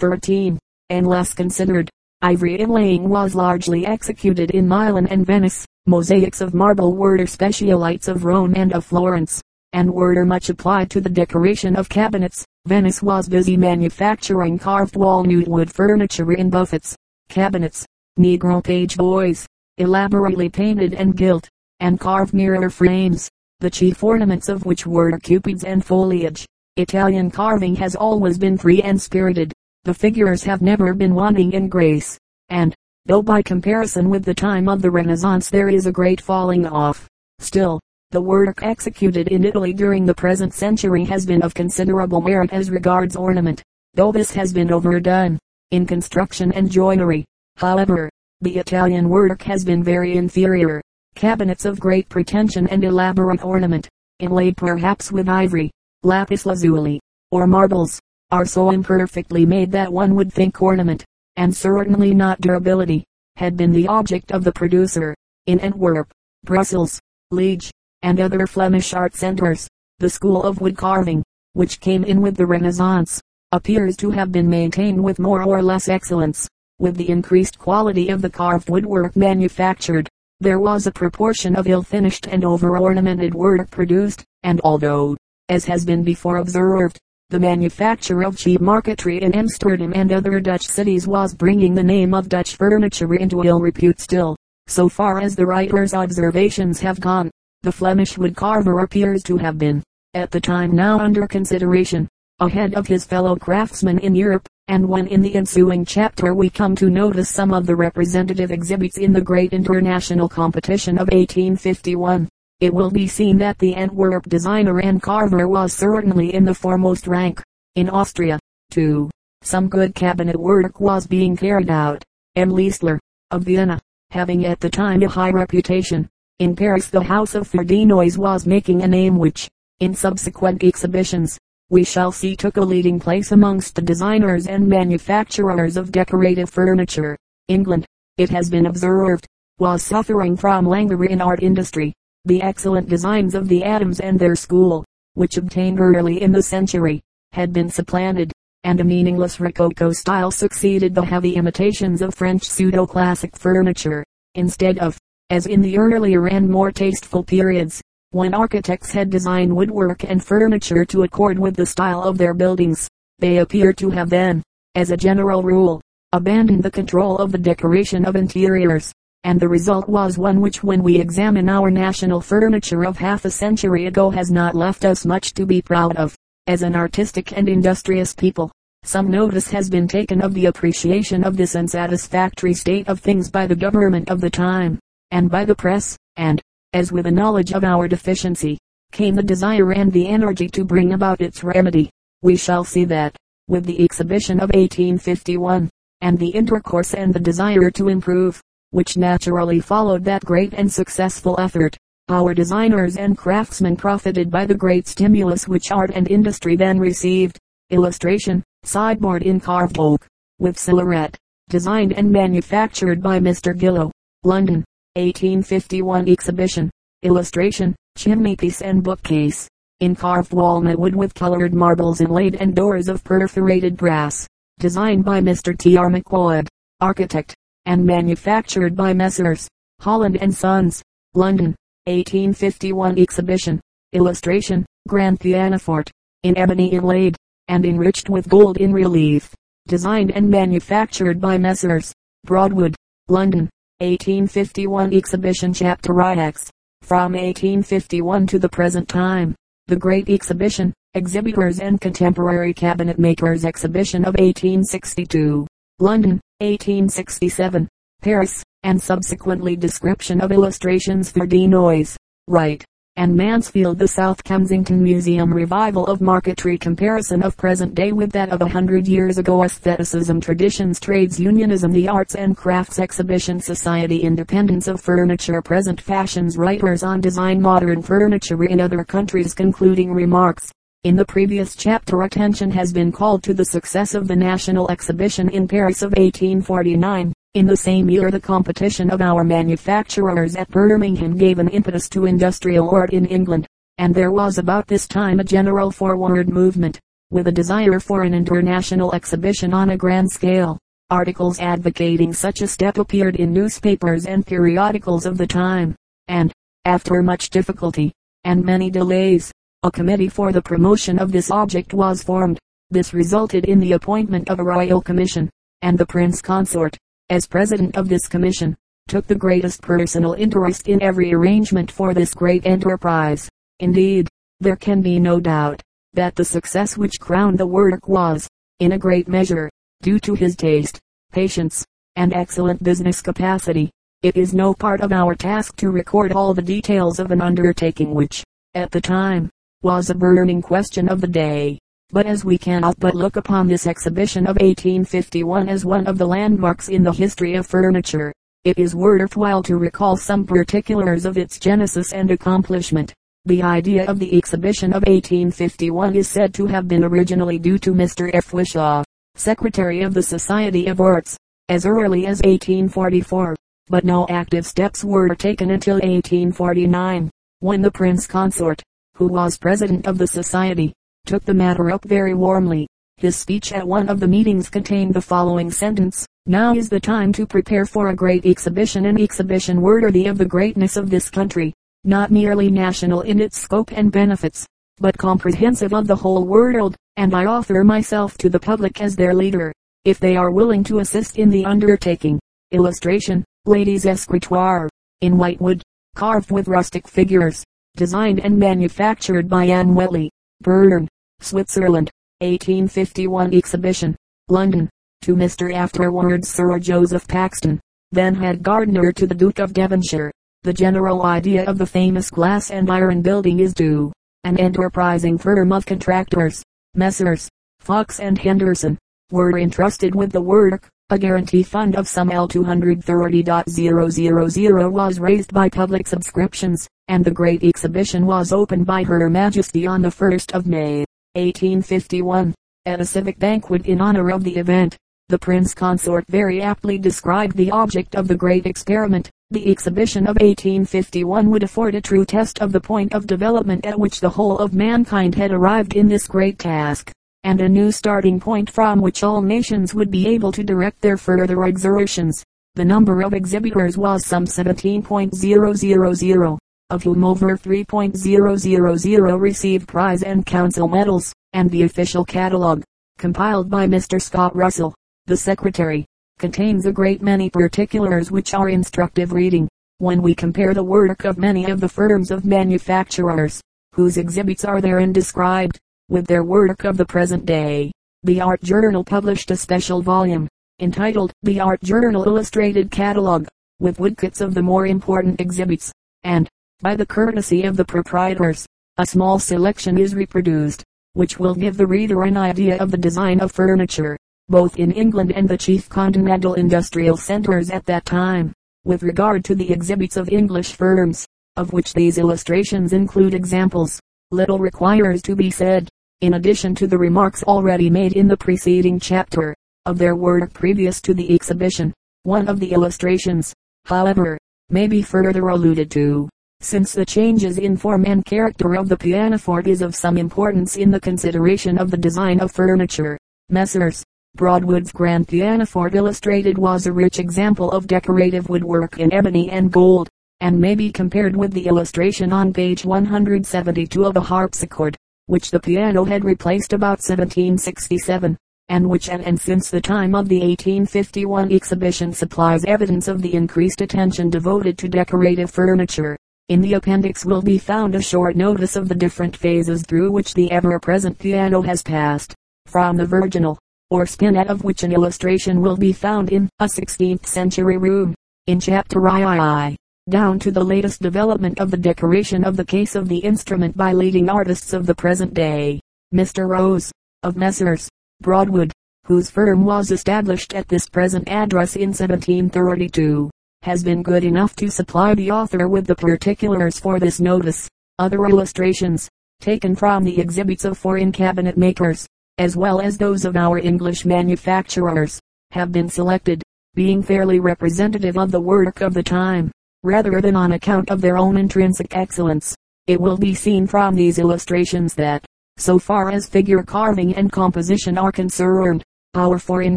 13. And less considered. Ivory inlaying was largely executed in Milan and Venice. Mosaics of marble were specialities of Rome and of Florence, and were much applied to the decoration of cabinets. Venice was busy manufacturing carved walnut wood furniture in buffets, cabinets, negro page boys, elaborately painted and gilt, and carved mirror frames, the chief ornaments of which were cupids and foliage. Italian carving has always been free and spirited. The figures have never been wanting in grace, and, though by comparison with the time of the Renaissance there is a great falling off, still, the work executed in Italy during the present century has been of considerable merit as regards ornament, though this has been overdone, in construction and joinery. However, the Italian work has been very inferior. Cabinets of great pretension and elaborate ornament, inlaid perhaps with ivory, lapis lazuli, or marbles, are so imperfectly made that one would think ornament, and certainly not durability, had been the object of the producer. In Antwerp, Brussels, Liege, and other Flemish art centers, the school of wood carving, which came in with the Renaissance, appears to have been maintained with more or less excellence. With the increased quality of the carved woodwork manufactured, there was a proportion of ill-finished and over-ornamented work produced, and although, as has been before observed, the manufacture of cheap marquetry in Amsterdam and other Dutch cities was bringing the name of Dutch furniture into ill repute still. So far as the writer's observations have gone, the Flemish wood carver appears to have been, at the time now under consideration, ahead of his fellow craftsmen in Europe, and when in the ensuing chapter we come to notice some of the representative exhibits in the great international competition of 1851, it will be seen that the Antwerp designer and carver was certainly in the foremost rank. In Austria, too, some good cabinet work was being carried out. M. Leistler, of Vienna, having at the time a high reputation. In Paris the house of Fourdinois was making a name which, in subsequent exhibitions, we shall see took a leading place amongst the designers and manufacturers of decorative furniture. England, it has been observed, was suffering from languor in art industry. The excellent designs of the Adams and their school, which obtained early in the century, had been supplanted, and a meaningless Rococo style succeeded the heavy imitations of French pseudo-classic furniture, instead of, as in the earlier and more tasteful periods, when architects had designed woodwork and furniture to accord with the style of their buildings, they appear to have then, as a general rule, abandoned the control of the decoration of interiors, and the result was one which when we examine our national furniture of half a century ago has not left us much to be proud of. As an artistic and industrious people, some notice has been taken of the appreciation of this unsatisfactory state of things by the government of the time, and by the press, and, as with a knowledge of our deficiency, came the desire and the energy to bring about its remedy. We shall see that, with the exhibition of 1851, and the intercourse and the desire to improve, which naturally followed that great and successful effort. Our designers and craftsmen profited by the great stimulus which art and industry then received. Illustration, sideboard in carved oak, with silhouette, designed and manufactured by Mr. Gillow, London, 1851 exhibition. Illustration, chimneypiece and bookcase, in carved walnut wood with colored marbles inlaid and doors of perforated brass, designed by Mr. T. R. Macquoid, architect and manufactured by Messrs. Holland and Sons, London, 1851 exhibition. Illustration, grand pianoforte, in ebony inlaid, and enriched with gold in relief. Designed and manufactured by Messrs. Broadwood, London, 1851 exhibition chapter IX. From 1851 to the present time, the Great Exhibition, Exhibitors and Contemporary Cabinet Makers Exhibition of 1862. London, 1867, Paris, and subsequently description of illustrations for Denoise, Wright, and Mansfield. The South Kensington Museum revival of marquetry comparison of present day with that of a hundred years ago. Aestheticism traditions trades unionism the arts and crafts exhibition society independence of furniture present fashions writers on design modern furniture in other countries concluding remarks in the previous chapter attention has been called to the success of the National Exhibition in Paris of 1849. In the same year the competition of our manufacturers at Birmingham gave an impetus to industrial art in England, and there was about this time a general forward movement, with a desire for an international exhibition on a grand scale. Articles advocating such a step appeared in newspapers and periodicals of the time, and, after much difficulty, and many delays, a committee for the promotion of this object was formed. This resulted in the appointment of a royal commission, and the prince consort, as president of this commission, took the greatest personal interest in every arrangement for this great enterprise. Indeed, there can be no doubt that the success which crowned the work was, in a great measure, due to his taste, patience, and excellent business capacity. It is no part of our task to record all the details of an undertaking which, at the time, was a burning question of the day. But as we cannot but look upon this exhibition of 1851 as one of the landmarks in the history of furniture, it is worthwhile to recall some particulars of its genesis and accomplishment. The idea of the exhibition of 1851 is said to have been originally due to Mr. F. Whishaw, secretary of the Society of Arts, as early as 1844, but no active steps were taken until 1849, when the prince consort, who was president of the society, took the matter up very warmly. His speech at one of the meetings contained the following sentence, Now is the time to prepare for a great exhibition an exhibition worthy of the greatness of this country, not merely national in its scope and benefits, but comprehensive of the whole world, and I offer myself to the public as their leader, if they are willing to assist in the undertaking. Illustration, Ladies' Escritoire, in white wood, carved with rustic figures, designed and manufactured by Anne Welley, Bern, Switzerland, 1851 exhibition, London, to Mr. afterwards Sir Joseph Paxton, then head gardener to the Duke of Devonshire. The general idea of the famous glass and iron building is due an enterprising firm of contractors, Messrs. Fox and Henderson, were entrusted with the work. A guarantee fund of some L230.000 was raised by public subscriptions, and the great exhibition was opened by Her Majesty on the 1st of May, 1851, at a civic banquet in honor of the event. The prince consort very aptly described the object of the great experiment. The exhibition of 1851 would afford a true test of the point of development at which the whole of mankind had arrived in this great task, and a new starting point from which all nations would be able to direct their further exertions. The number of exhibitors was some 17.000, of whom over 3.000 received prize and council medals, and the official catalogue, compiled by Mr. Scott Russell, the secretary, contains a great many particulars which are instructive reading. When we compare the work of many of the firms of manufacturers, whose exhibits are therein described, with their work of the present day, the Art Journal published a special volume, entitled The Art Journal Illustrated Catalogue, with woodcuts of the more important exhibits, and, by the courtesy of the proprietors, a small selection is reproduced, which will give the reader an idea of the design of furniture both in England and the chief continental industrial centers at that time. With regard to the exhibits of English firms, of which these illustrations include examples, little requires to be said, in addition to the remarks already made in the preceding chapter, of their work previous to the exhibition. One of the illustrations, however, may be further alluded to, since the changes in form and character of the pianoforte is of some importance in the consideration of the design of furniture. Messrs. Broadwood's grand pianoforte illustrated was a rich example of decorative woodwork in ebony and gold, and may be compared with the illustration on page 172 of a harpsichord, which the piano had replaced about 1767, and which and, and since the time of the 1851 exhibition supplies evidence of the increased attention devoted to decorative furniture. In the appendix will be found a short notice of the different phases through which the ever-present piano has passed, from the virginal, or spinet of which an illustration will be found in a 16th century room, in chapter III, down to the latest development of the decoration of the case of the instrument by leading artists of the present day. Mr. Rose, of Messrs. Broadwood, whose firm was established at this present address in 1732, has been good enough to supply the author with the particulars for this notice. Other illustrations, taken from the exhibits of foreign cabinet makers, as well as those of our English manufacturers, have been selected, being fairly representative of the work of the time, rather than on account of their own intrinsic excellence. It will be seen from these illustrations that, So far as figure carving and composition are concerned, our foreign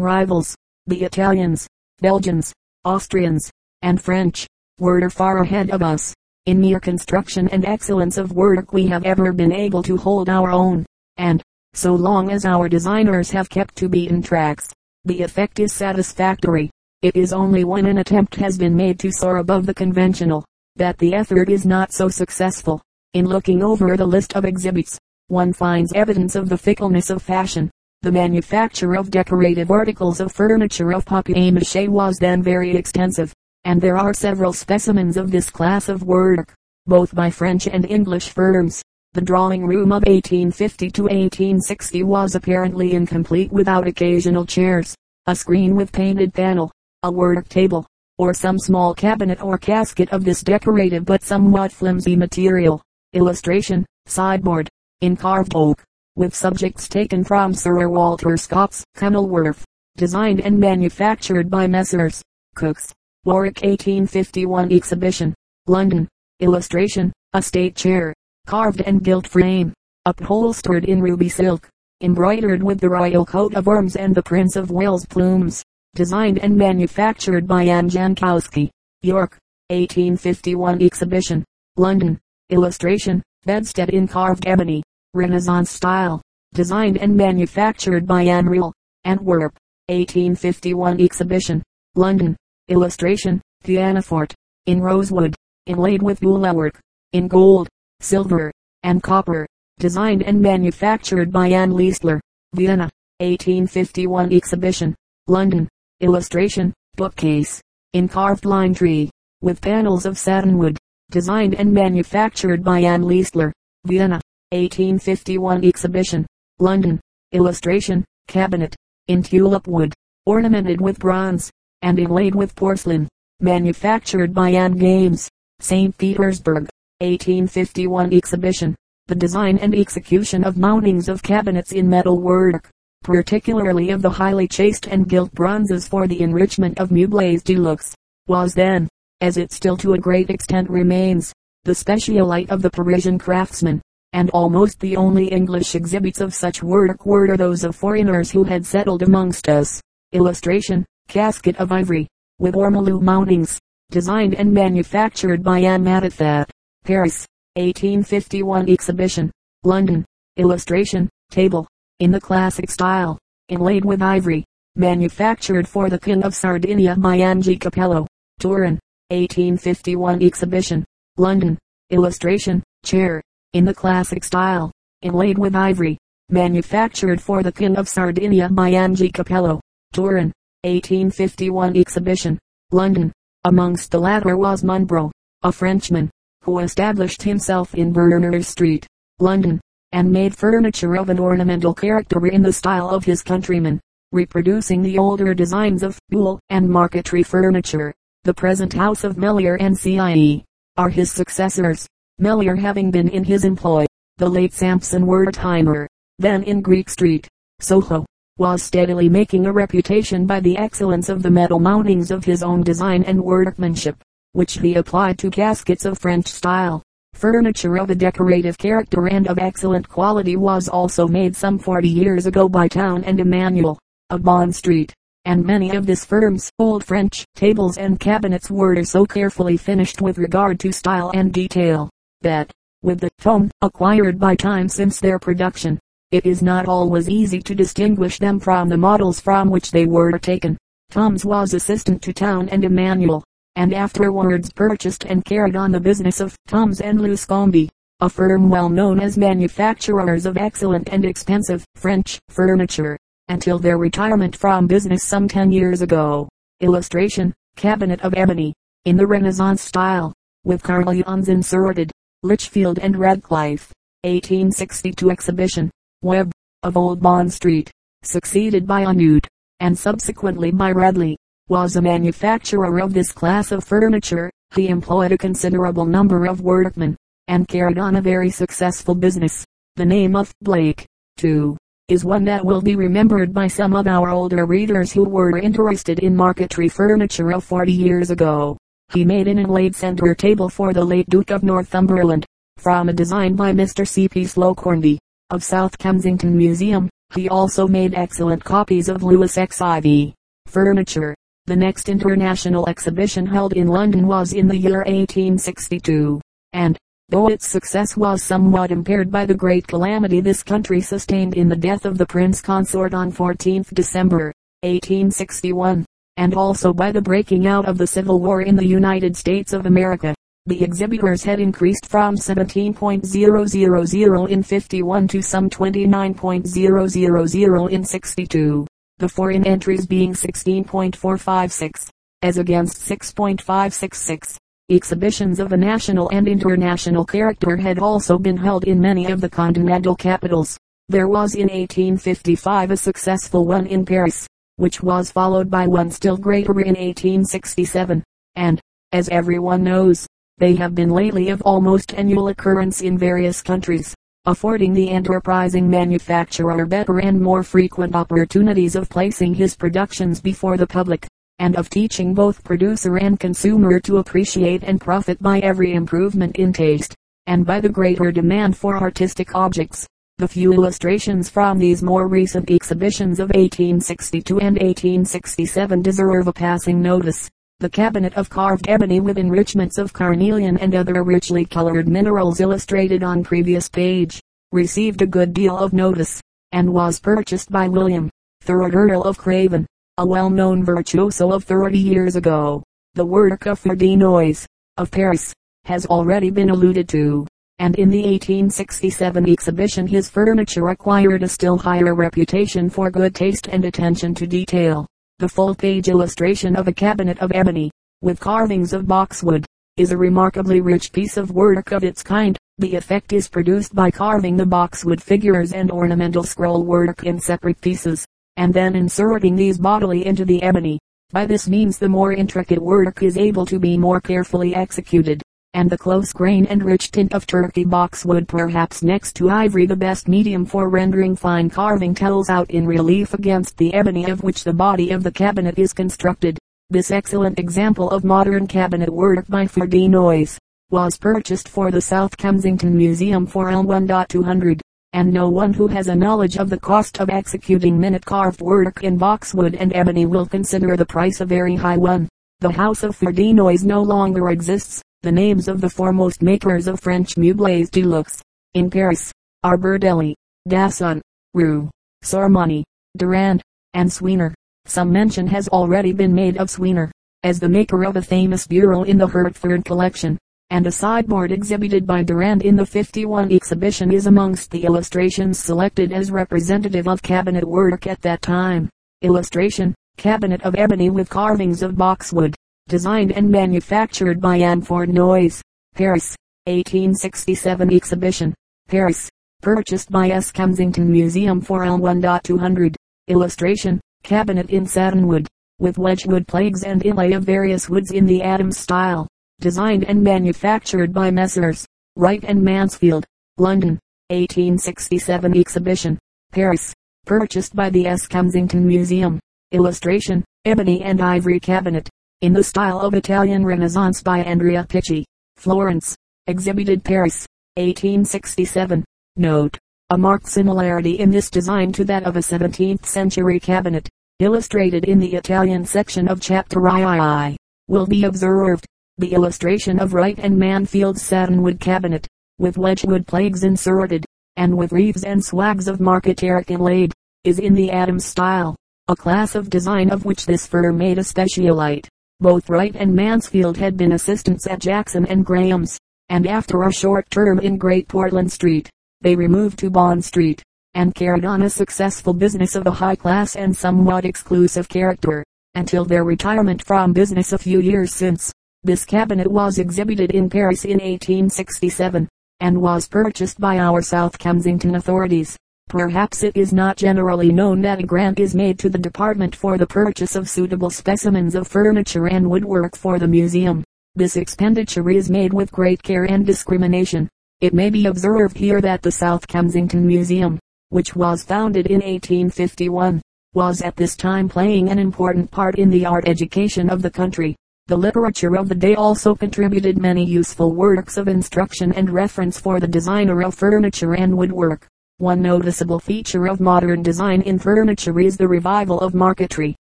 rivals, the Italians, Belgians, Austrians, and French, were far ahead of us. In mere construction and excellence of work we have ever been able to hold our own, and, so long as our designers have kept to beaten tracks, the effect is satisfactory. It is only when an attempt has been made to soar above the conventional, that the effort is not so successful. In looking over the list of exhibits, one finds evidence of the fickleness of fashion. The manufacture of decorative articles of furniture of papier-mâché was then very extensive and there are several specimens of this class of work, both by French and English firms. The drawing room of 1850 to 1860 was apparently incomplete without occasional chairs, a screen with painted panel, a work table, or some small cabinet or casket of this decorative but somewhat flimsy material. Illustration, sideboard, in carved oak, with subjects taken from Sir Walter Scott's Kenilworth, designed and manufactured by Messrs. Cookes. Warwick 1851 Exhibition. London. Illustration. A state chair. Carved and gilt frame. Upholstered in ruby silk. Embroidered with the royal coat of arms and the Prince of Wales plumes. Designed and manufactured by Anne Jankowski. York. 1851 Exhibition. London. Illustration. Bedstead in carved ebony. Renaissance style. Designed and manufactured by Anne Real. Antwerp. 1851 Exhibition. London. Illustration, pianoforte, in rosewood, inlaid with gules work, in gold, silver, and copper, designed and manufactured by Anne Leistler, Vienna, 1851 exhibition, London. Illustration, bookcase, in carved lime tree, with panels of satinwood, designed and manufactured by Anne Leistler, Vienna, 1851 exhibition, London. Illustration, cabinet, in tulip wood, ornamented with bronze, and inlaid with porcelain, manufactured by Anne Gambs, St. Petersburg, 1851 exhibition. The design and execution of mountings of cabinets in metal work, particularly of the highly chased and gilt bronzes for the enrichment of meubles de luxe, was then, as it still to a great extent remains, the specialite of the Parisian craftsman, and almost the only English exhibits of such work were those of foreigners who had settled amongst us. Illustration, casket of ivory, with ormolu mountings, designed and manufactured by Anne Matifat, Paris, 1851 exhibition, London, illustration, table, in the classic style, inlaid with ivory, manufactured for the King of Sardinia by G. Capello, Turin, 1851 exhibition, London, illustration, chair, in the classic style, inlaid with ivory, manufactured for the King of Sardinia by G. Capello, Turin, 1851 exhibition, London. Amongst the latter was Munbro, a Frenchman, who established himself in Berners Street, London, and made furniture of an ornamental character in the style of his countrymen, reproducing the older designs of Boule and marquetry furniture. The present house of Mellier and C.I.E. are his successors, Mellier having been in his employ. The late Sampson Wertheimer, then in Greek Street, Soho, was steadily making a reputation by the excellence of the metal mountings of his own design and workmanship, which he applied to caskets of French style. Furniture of a decorative character and of excellent quality was also made some 40 years ago by Town and Emmanuel, of Bond Street, and many of this firm's old French tables and cabinets were so carefully finished with regard to style and detail, that, with the tone acquired by time since their production, it is not always easy to distinguish them from the models from which they were taken. Thoms was assistant to Town and Emmanuel, and afterwards purchased and carried on the business of Thoms and Luscombe, a firm well known as manufacturers of excellent and expensive French furniture, until their retirement from business some ten years ago. Illustration, cabinet of ebony, in the Renaissance style, with carillons inserted, Lichfield and Radcliffe, 1862 exhibition. Webb, of Old Bond Street, succeeded by Anude, and subsequently by Radley, was a manufacturer of this class of furniture. He employed a considerable number of workmen, and carried on a very successful business. The name of Blake, too, is one that will be remembered by some of our older readers who were interested in marquetry furniture of 40 years ago. He made an inlaid center table for the late Duke of Northumberland, from a design by Mr. C. P. Slocombe of South Kensington Museum. He also made excellent copies of Louis XIV furniture. The next international exhibition held in London was in the year 1862, and, though its success was somewhat impaired by the great calamity this country sustained in the death of the Prince Consort on 14th December, 1861, and also by the breaking out of the Civil War in the United States of America, the exhibitors had increased from 17.000 in 51 to some 29.000 in 62, the foreign entries being 16.456, as against 6.566. Exhibitions of a national and international character had also been held in many of the continental capitals. There was in 1855 a successful one in Paris, which was followed by one still greater in 1867, and, as everyone knows, they have been lately of almost annual occurrence in various countries, affording the enterprising manufacturer better and more frequent opportunities of placing his productions before the public and of teaching both producer and consumer to appreciate and profit by every improvement in taste, and by the greater demand for artistic objects. The few illustrations from these more recent exhibitions of 1862 and 1867 deserve a passing notice. The cabinet of carved ebony with enrichments of carnelian and other richly colored minerals illustrated on previous page, received a good deal of notice, and was purchased by William, third Earl of Craven a well-known virtuoso of 30 years ago. The work of Fourdinois, of Paris, has already been alluded to, and in the 1867 exhibition his furniture acquired a still higher reputation for good taste and attention to detail. The full-page illustration of a cabinet of ebony, with carvings of boxwood, is a remarkably rich piece of work of its kind. The effect is produced by carving the boxwood figures and ornamental scroll work in separate pieces, and then inserting these bodily into the ebony. By this means the more intricate work is able to be more carefully executed, and the close grain and rich tint of Turkey boxwood perhaps next to ivory the best medium for rendering fine carving tells out in relief against the ebony of which the body of the cabinet is constructed. This excellent example of modern cabinet work by Fourdinois was purchased for the South Kensington Museum for L1.200 and no one who has a knowledge of the cost of executing minute carved work in boxwood and ebony will consider the price a very high one. The house of Fourdinois no longer exists. The names of the foremost makers of French meubles de luxe, in Paris, are Beurdeley, Dasson, Roux, Sormani, Durand, and Zwiener. Some mention has already been made of Zwiener, as the maker of a famous bureau in the Hertford collection and a sideboard exhibited by Durand in the 51 exhibition is amongst the illustrations selected as representative of cabinet work at that time. Illustration, cabinet of ebony with carvings of boxwood, designed and manufactured by M. Fourdinois, Paris, 1867 exhibition, Paris, purchased by S. Kensington Museum for L1.200. Illustration, cabinet in satinwood, with wedgwood plagues and inlay of various woods in the Adams style designed and manufactured by Messrs. Wright and Mansfield, London, 1867 exhibition, Paris, purchased by the S. Kensington Museum. Illustration, ebony and ivory cabinet, in the style of Italian Renaissance by Andrea Picci, Florence, exhibited Paris, 1867. Note, a marked similarity in this design to that of a 17th century cabinet, illustrated in the Italian section of chapter III, will be observed. The illustration of Wright and Mansfield's satinwood cabinet, with wedgwood plagues inserted, and with wreaths and swags of marqueterie inlaid, is in the Adams style, a class of design of which this firm made a specialite. Both Wright and Mansfield had been assistants at Jackson and Graham's, and after a short term in Great Portland Street, they removed to Bond Street, and carried on a successful business of a high class and somewhat exclusive character, until their retirement from business a few years since. This cabinet was exhibited in Paris in 1867, and was purchased by our South Kensington authorities. Perhaps it is not generally known that a grant is made to the department for the purchase of suitable specimens of furniture and woodwork for the museum. This expenditure is made with great care and discrimination. It may be observed here that the South Kensington Museum, which was founded in 1851, was at this time playing an important part in the art education of the country. The literature of the day also contributed many useful works of instruction and reference for the designer of furniture and woodwork. One noticeable feature of modern design in furniture is the revival of marquetry.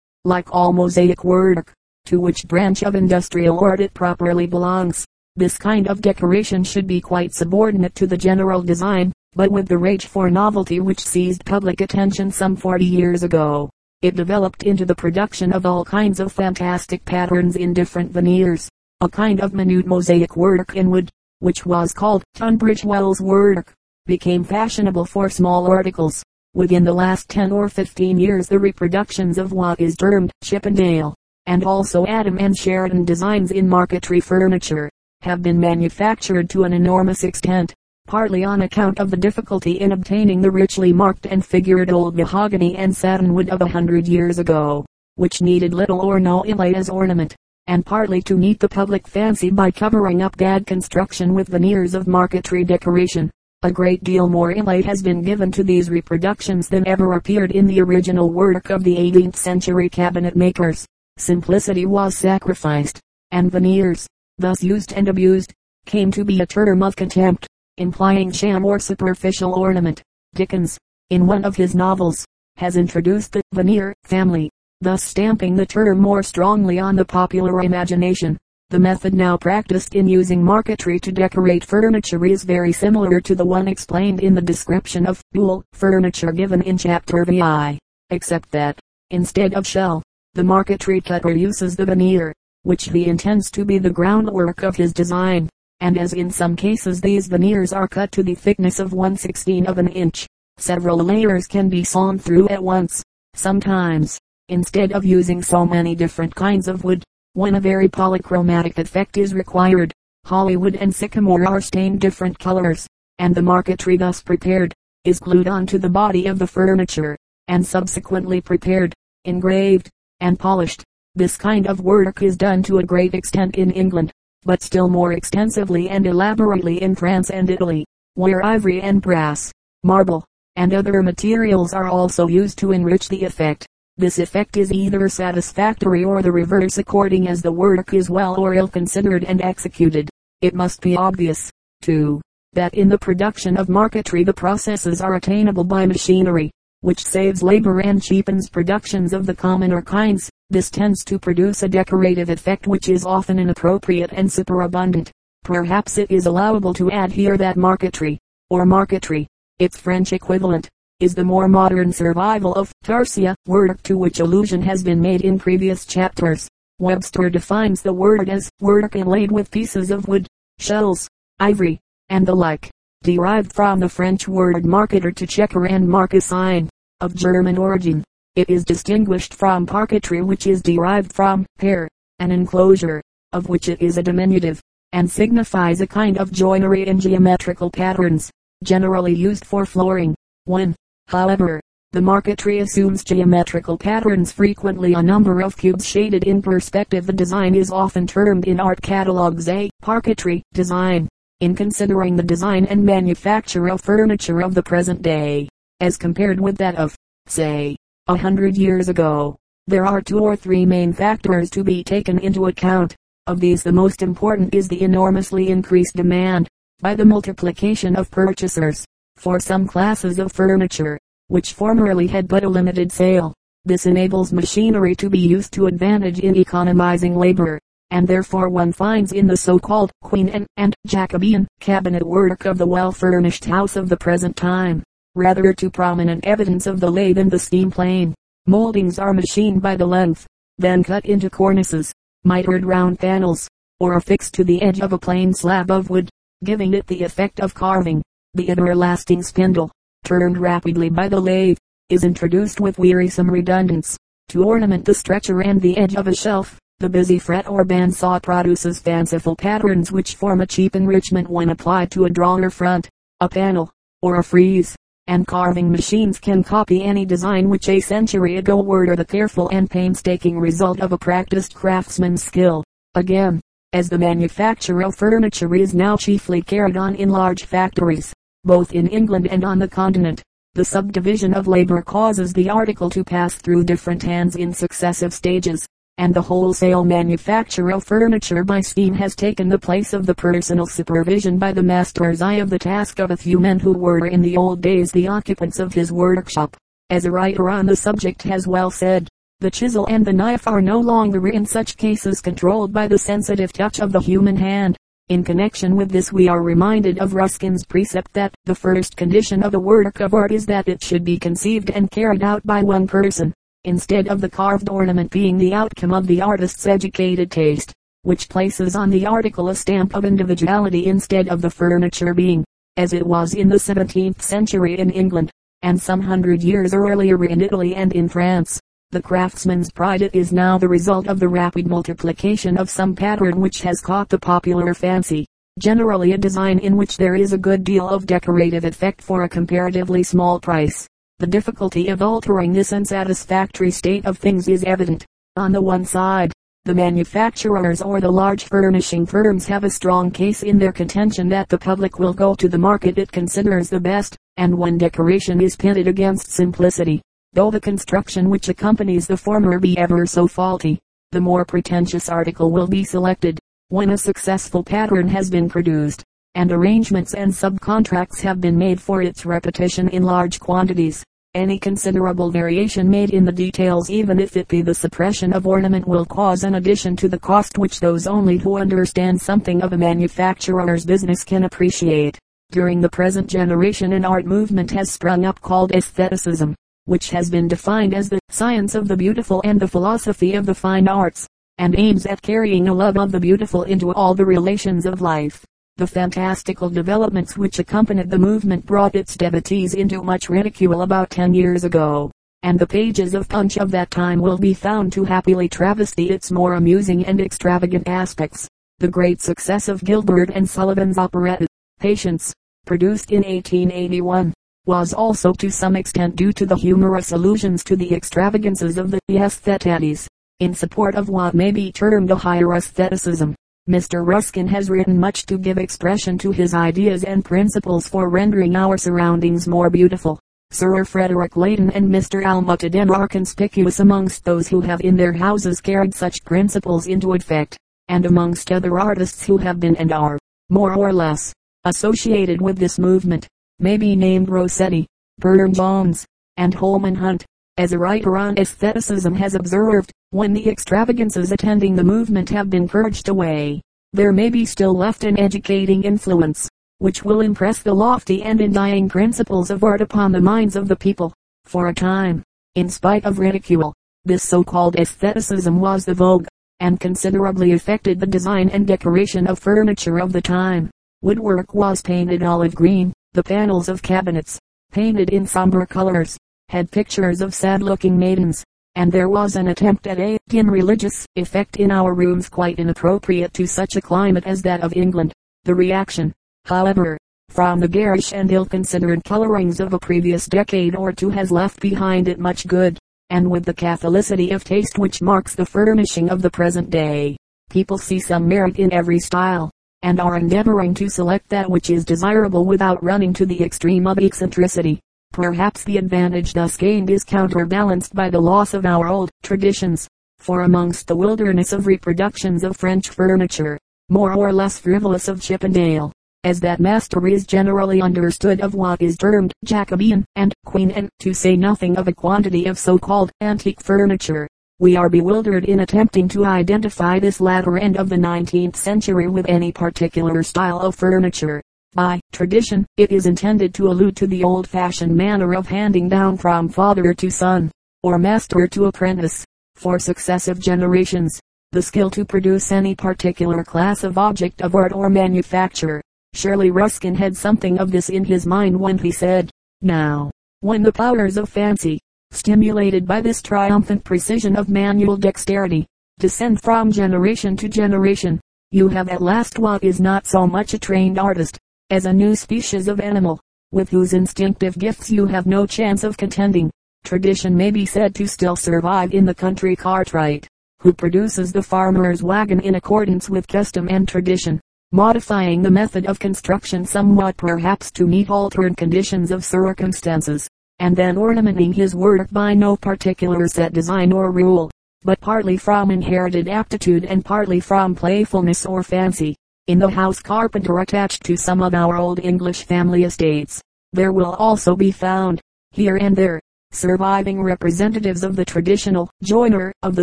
Like all mosaic work, to which branch of industrial art it properly belongs, this kind of decoration should be quite subordinate to the general design, but with the rage for novelty which seized public attention some 40 years ago, it developed into the production of all kinds of fantastic patterns in different veneers. A kind of minute mosaic work in wood, which was called Tunbridge Wells work, became fashionable for small articles. Within the last 10 or 15 years the reproductions of what is termed Chippendale, and also Adam and Sheraton designs in marquetry furniture, have been manufactured to an enormous extent partly on account of the difficulty in obtaining the richly marked and figured old mahogany and satin wood of a hundred years ago, which needed little or no inlay as ornament, and partly to meet the public fancy by covering up bad construction with veneers of marquetry decoration. A great deal more inlay has been given to these reproductions than ever appeared in the original work of the 18th century cabinet makers. Simplicity was sacrificed, and veneers, thus used and abused, came to be a term of contempt implying sham or superficial ornament. Dickens, in one of his novels, has introduced the veneer family, thus stamping the term more strongly on the popular imagination. The method now practiced in using marquetry to decorate furniture is very similar to the one explained in the description of Buhl furniture given in chapter VI, except that, instead of shell, the marquetry cutter uses the veneer, which he intends to be the groundwork of his design and as in some cases these veneers are cut to the thickness of one sixteenth of an inch, several layers can be sawn through at once. Sometimes, instead of using so many different kinds of wood, when a very polychromatic effect is required, holly wood and sycamore are stained different colors, and the marquetry thus prepared, is glued onto the body of the furniture, and subsequently prepared, engraved, and polished. This kind of work is done to a great extent in England, but still more extensively and elaborately in France and Italy, where ivory and brass, marble, and other materials are also used to enrich the effect. This effect is either satisfactory or the reverse according as the work is well or ill considered and executed. It must be obvious, too, that in the production of marquetry the processes are attainable by machinery, which saves labor and cheapens productions of the commoner kinds. This tends to produce a decorative effect which is often inappropriate and superabundant. Perhaps it is allowable to add here that marquetry, or marqueterie, its French equivalent, is the more modern survival of tarsia, work to which allusion has been made in previous chapters. Webster defines the word as work inlaid with pieces of wood, shells, ivory, and the like, derived from the French word marqueter to checker and sign, of German origin. It is distinguished from parquetry which is derived from pair, an enclosure, of which it is a diminutive, and signifies a kind of joinery in geometrical patterns, generally used for flooring. 1. However, the marquetry assumes geometrical patterns frequently a number of cubes shaded in perspective. The design is often termed in art catalogues a parquetry design. In considering the design and manufacture of furniture of the present day, as compared with that of, say, a hundred years ago. There are two or three main factors to be taken into account. Of these the most important is the enormously increased demand, by the multiplication of purchasers, for some classes of furniture, which formerly had but a limited sale. This enables machinery to be used to advantage in economizing labor, and therefore one finds in the so-called Queen Anne and Jacobean cabinet work of the well-furnished house of the present time, rather too prominent evidence of the lathe and the steam plane. Moldings are machined by the length, then cut into cornices, mitered round panels, or affixed to the edge of a plain slab of wood, giving it the effect of carving. The everlasting spindle, turned rapidly by the lathe, is introduced with wearisome redundance, to ornament the stretcher and the edge of a shelf. The busy fret or bandsaw produces fanciful patterns which form a cheap enrichment when applied to a drawer front, a panel, or a frieze and carving machines can copy any design which a century ago were the careful and painstaking result of a practiced craftsman's skill. Again, as the manufacture of furniture is now chiefly carried on in large factories, both in England and on the continent, the subdivision of labor causes the article to pass through different hands in successive stages. and the wholesale manufacture of furniture by steam has taken the place of the personal supervision by the master's eye of the task of a few men who were in the old days the occupants of his workshop. As a writer on the subject has well said, the chisel and the knife are no longer in such cases controlled by the sensitive touch of the human hand. In connection with this we are reminded of Ruskin's precept that the first condition of a work of art is that it should be conceived and carried out by one person instead of the carved ornament being the outcome of the artist's educated taste, which places on the article a stamp of individuality instead of the furniture being, as it was in the 17th century in England, and some hundred years earlier in Italy and in France. The craftsman's pride is now the result of the rapid multiplication of some pattern which has caught the popular fancy, generally a design in which there is a good deal of decorative effect for a comparatively small price. The difficulty of altering this unsatisfactory state of things is evident. On the one side, the manufacturers or the large furnishing firms have a strong case in their contention that the public will go to the market it considers the best, and when decoration is pitted against simplicity, though the construction which accompanies the former be ever so faulty, the more pretentious article will be selected. When a successful pattern has been produced, and arrangements and subcontracts have been made for its repetition in large quantities, any considerable variation made in the details even if it be the suppression of ornament will cause an addition to the cost which those only who understand something of a manufacturer's business can appreciate. During the present generation an art movement has sprung up called aestheticism, which has been defined as the science of the beautiful and the philosophy of the fine arts, and aims at carrying a love of the beautiful into all the relations of life. The fantastical developments which accompanied the movement brought its devotees into much ridicule about ten years ago, and the pages of Punch of that time will be found to happily travesty its more amusing and extravagant aspects. The great success of Gilbert and Sullivan's operetta, Patience, produced in 1881, was also to some extent due to the humorous allusions to the extravagances of the aesthetics, in support of what may be termed a higher aestheticism. Mr. Ruskin has written much to give expression to his ideas and principles for rendering our surroundings more beautiful. Sir Frederick Leighton and Mr. Alma-Tadema are conspicuous amongst those who have in their houses carried such principles into effect, and amongst other artists who have been and are, more or less, associated with this movement, may be named Rossetti, Burne Jones, and Holman Hunt. As a writer on aestheticism has observed, when the extravagances attending the movement have been purged away, there may be still left an educating influence, which will impress the lofty and undying principles of art upon the minds of the people. For a time, in spite of ridicule, this so-called aestheticism was the vogue, and considerably affected the design and decoration of furniture of the time. Woodwork was painted olive green, the panels of cabinets, painted in somber colors, had pictures of sad-looking maidens, and there was an attempt at a dim religious effect in our rooms quite inappropriate to such a climate as that of England. The reaction, however, from the garish and ill-considered colorings of a previous decade or two has left behind it much good, and with the catholicity of taste which marks the furnishing of the present day, people see some merit in every style, and are endeavoring to select that which is desirable without running to the extreme of eccentricity. Perhaps the advantage thus gained is counterbalanced by the loss of our old traditions. For amongst the wilderness of reproductions of French furniture, more or less frivolous of Chippendale, as that master is generally understood of what is termed Jacobean and Queen Anne to say nothing of a quantity of so-called antique furniture. We are bewildered in attempting to identify this latter end of the 19th century with any particular style of furniture. By tradition, it is intended to allude to the old-fashioned manner of handing down from father to son, or master to apprentice, for successive generations, the skill to produce any particular class of object of art or manufacture. Surely Ruskin had something of this in his mind when he said, Now, when the powers of fancy, stimulated by this triumphant precision of manual dexterity, descend from generation to generation, you have at last what is not so much a trained artist, as a new species of animal, with whose instinctive gifts you have no chance of contending. Tradition may be said to still survive in the country Cartwright, who produces the farmer's wagon in accordance with custom and tradition, modifying the method of construction somewhat perhaps to meet altered conditions of circumstances, and then ornamenting his work by no particular set design or rule. but partly from inherited aptitude and partly from playfulness or fancy. In the house carpenter attached to some of our old English family estates, there will also be found, here and there, surviving representatives of the traditional joiner of the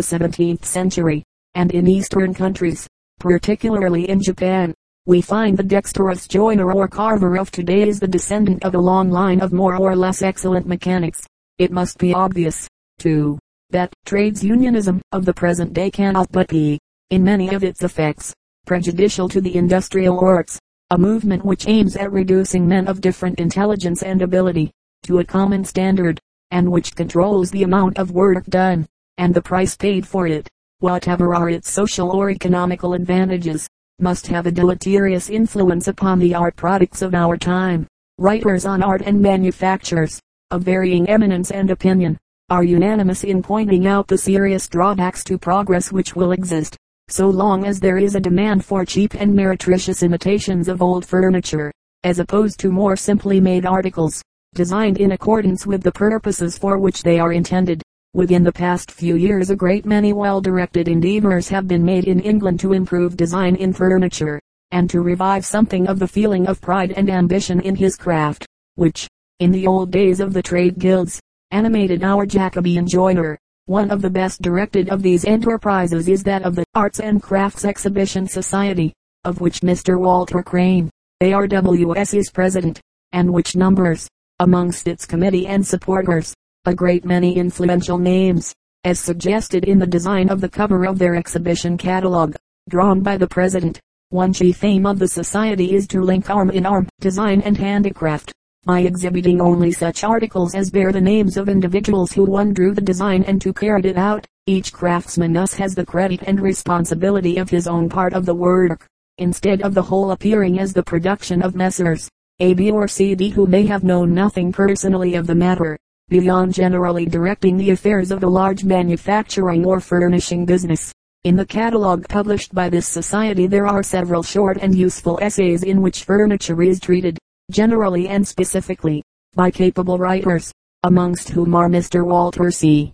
17th century, and in eastern countries, particularly in Japan, we find the dexterous joiner or carver of today is the descendant of a long line of more or less excellent mechanics. It must be obvious, too, that trades unionism of the present day cannot but be, in many of its effects, prejudicial to the industrial arts, a movement which aims at reducing men of different intelligence and ability, to a common standard, and which controls the amount of work done, and the price paid for it whatever are its social or economical advantages, must have a deleterious influence upon the art products of our time. Writers on art and manufactures, of varying eminence and opinion, are unanimous in pointing out the serious drawbacks to progress which will exist, so long as there is a demand for cheap and meretricious imitations of old furniture, as opposed to more simply made articles, designed in accordance with the purposes for which they are intended. Within the past few years a great many well-directed endeavors have been made in England to improve design in furniture, and to revive something of the feeling of pride and ambition in his craft, which, in the old days of the trade guilds, animated our Jacobean joiner. One of the best directed of these enterprises is that of the Arts and Crafts Exhibition Society, of which Mr. Walter Crane, ARWS is president, and which numbers, amongst its committee and supporters, a great many influential names, as suggested in the design of the cover of their exhibition catalogue, drawn by the president. One chief aim of the society is to link arm in arm design and handicraft, by exhibiting only such articles as bear the names of individuals who one drew the design and who carried it out. Each craftsman thus has the credit and responsibility of his own part of the work, instead of the whole appearing as the production of Messrs. A, B or C, D who may have known nothing personally of the matter beyond generally directing the affairs of a large manufacturing or furnishing business. In the catalogue published by this society there are several short and useful essays in which furniture is treated, generally and specifically, by capable writers, amongst whom are Mr. Walter C.